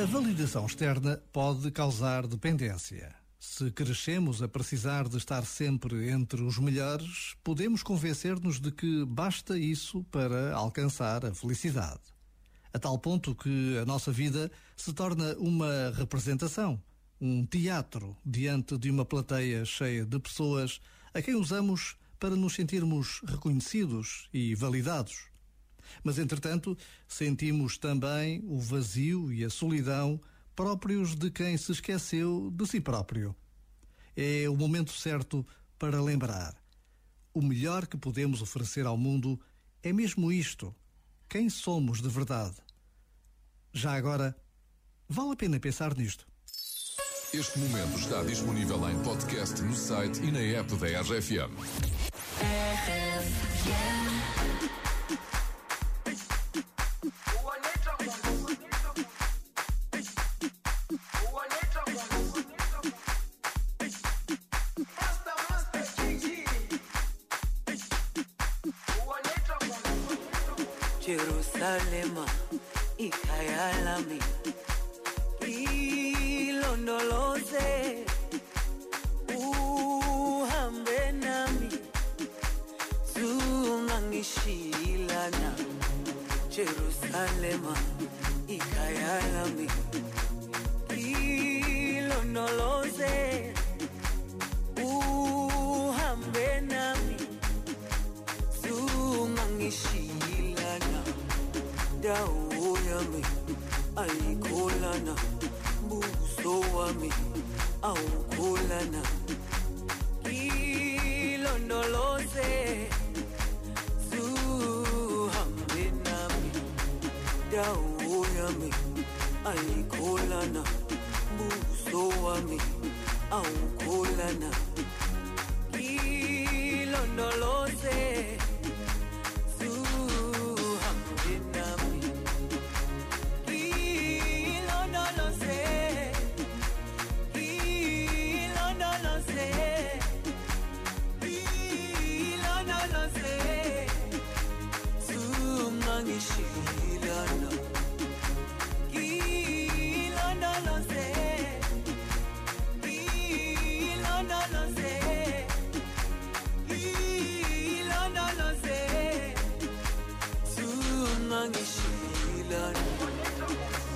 A validação externa pode causar dependência. Se crescemos a precisar de estar sempre entre os melhores, podemos convencer-nos de que basta isso para alcançar a felicidade. A tal ponto que a nossa vida se torna uma representação, um teatro diante de uma plateia cheia de pessoas a quem usamos para nos sentirmos reconhecidos e validados. Mas, entretanto, sentimos também o vazio e a solidão próprios de quem se esqueceu de si próprio. É o momento certo para lembrar. O melhor que podemos oferecer ao mundo é mesmo isto: quem somos de verdade. Já agora, vale a pena pensar nisto. Este momento está disponível em podcast no site e na app da RFM. Jerusalema ikhaya lami ilondoloze uhambe nami. Zungangishilana Jerusalema ilondoloze uhambe nami dawo yami ayikholana buso wami awukholana ilondoloze zuhambe nami dawo yami ayikholana buso wami awukholana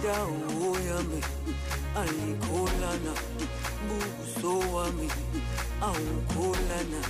dawo yami ayikholana buso wami awukholana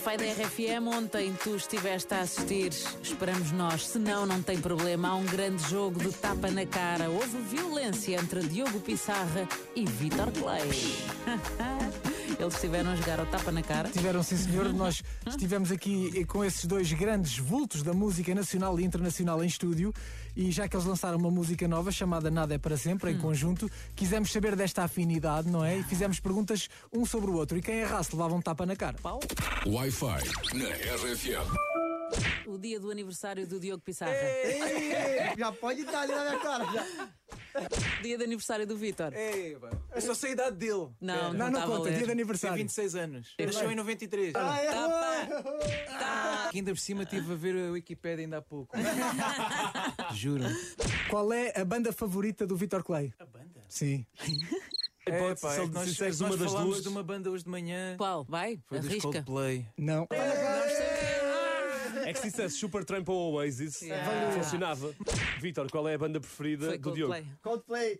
Wi-Fi da RFM, ontem tu estiveste a assistir, esperamos nós. Se não, não tem problema. Há um grande jogo de tapa na cara. Houve violência entre Diogo Pissarra e Vitor Clay. Eles estiveram a jogar o tapa na cara. Tiveram, sim senhor. Nós estivemos aqui com esses dois grandes vultos da música nacional e internacional em estúdio e já que eles lançaram uma música nova chamada Nada é para Sempre, em conjunto, quisemos saber desta afinidade, não é? E fizemos perguntas um sobre o outro. E quem errasse levava um tapa na cara. Pau. Wi-Fi na RFM. O dia do aniversário do Diogo Pissarra. Já pode dar ali na minha cara. Já. Dia de aniversário do Vitor. Pá, eu só sei a idade dele. Não, Não, não, não conta, dia de Tem aniversário. 26 anos. Nasceu em 93. Ah, Tapa. errou. Que ainda por cima estive a ver a Wikipédia ainda há pouco. Juro. Qual é a banda favorita do Vitor Clay? A banda? Sim. É, pá, se é ele que nós, é que uma nós das falámos duas. de uma banda hoje de manhã. Qual? Vai, Foi dos arrisca. Coldplay. Não. É que se dissesse Supertramp ou Oasis, Yeah. funcionava. Vitor, qual é a banda preferida Foi do Diogo? Coldplay. Coldplay.